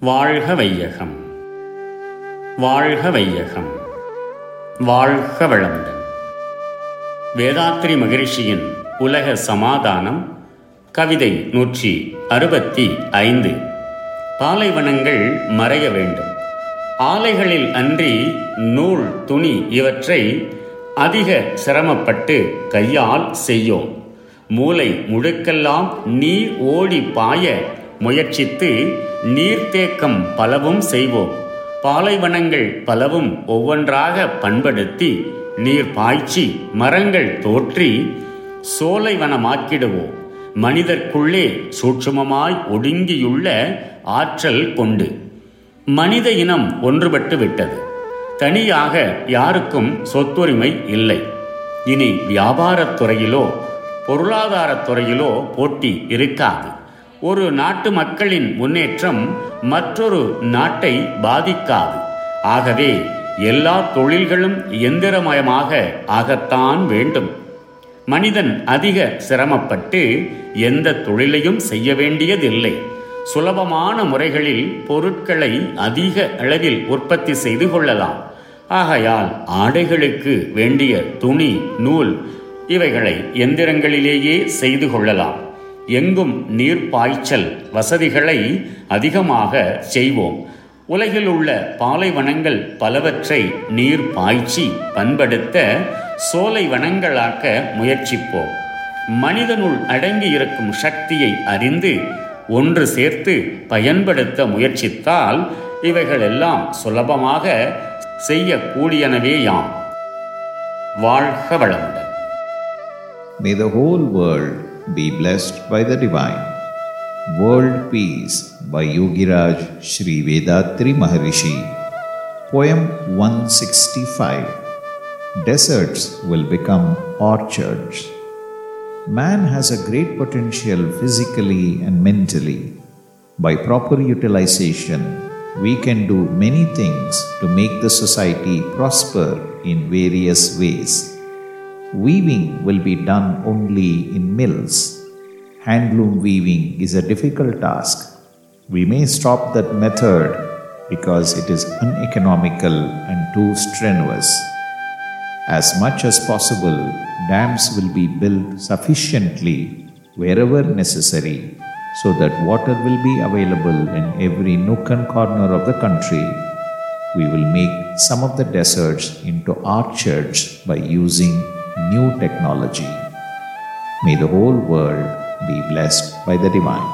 வாழ்க வையகம். வாழ்க வையகம். வாழ்க வளமுடன். வேதாத்ரி மகிழ்ச்சியின் உலக சமாதானம் கவிதை நூற்றி அறுபத்தி ஐந்து. பாலைவனங்கள் மறைய வேண்டும். ஆலைகளில் அன்றி நூல் துணி இவற்றை அதிக சிரமப்பட்டு கையால் செய்யோம். மூளை முழுக்கெல்லாம் நீர் ஓடி பாய முயற்சித்து நீர்த்தேக்கம் பலவும் செய்வோம். பாலைவனங்கள் பலவும் ஒவ்வொன்றாக பண்படுத்தி நீர் பாய்ச்சி மரங்கள் தோற்றி சோலைவனமாக்கிடுவோம். மனிதர்க்குள்ளே சூட்சுமமாய் ஒடுங்கியுள்ள ஆற்றல் கொண்டு. மனித இனம் ஒன்றுபட்டு விட்டது. தனியாக யாருக்கும் சொத்துரிமை இல்லை. இனி வியாபாரத் துறையிலோ பொருளாதாரத் துறையிலோ போட்டி இருக்காது. ஒரு நாட்டு மக்களின் முன்னேற்றம் மற்றொரு நாட்டை பாதிக்காது. ஆகவே எல்லா தொழில்களும் எந்திரமயமாக ஆகத்தான் வேண்டும். மனிதன் அதிக சிரமப்பட்டு எந்த தொழிலையும் செய்ய வேண்டியதில்லை. சுலபமான முறைகளில் பொருட்களை அதிக அளவில் உற்பத்தி செய்து கொள்ளலாம். ஆகையால் ஆடைகளுக்கு வேண்டிய துணி நூல் இவைகளை எந்திரங்களிலேயே செய்து கொள்ளலாம். எங்கும் நீர் பாய்ச்சல் வசதிகளை அதிகமாக செய்வோம். உலகில் உள்ள பாலைவனங்கள் பலவற்றை நீர் பாய்ச்சி பண்படுத்த சோலை வனங்களாக்க முயற்சிப்போம். மனிதனுள் அடங்கி இருக்கும் சக்தியை அறிந்து ஒன்று சேர்த்து பயன்படுத்த முயற்சித்தால் இவைகளெல்லாம் சுலபமாக செய்யக்கூடியனவேயாம். வாழ்க வளமுடன். May the whole world be blessed by the divine. World Peace by Yogiraj Sri Vedatri Maharishi. Poem 165 Deserts will become orchards. Man has a great potential physically and mentally. By proper utilization, we can do many things to make the society prosper in various ways. Weaving will be done only in mills. Handloom weaving is a difficult task. We may stop that method because it is uneconomical and too strenuous. As much as possible, dams will be built sufficiently wherever necessary so that water will be available in every nook and corner of the country. We will make some of the deserts into orchards by using new technology. May the whole world be blessed by the divine.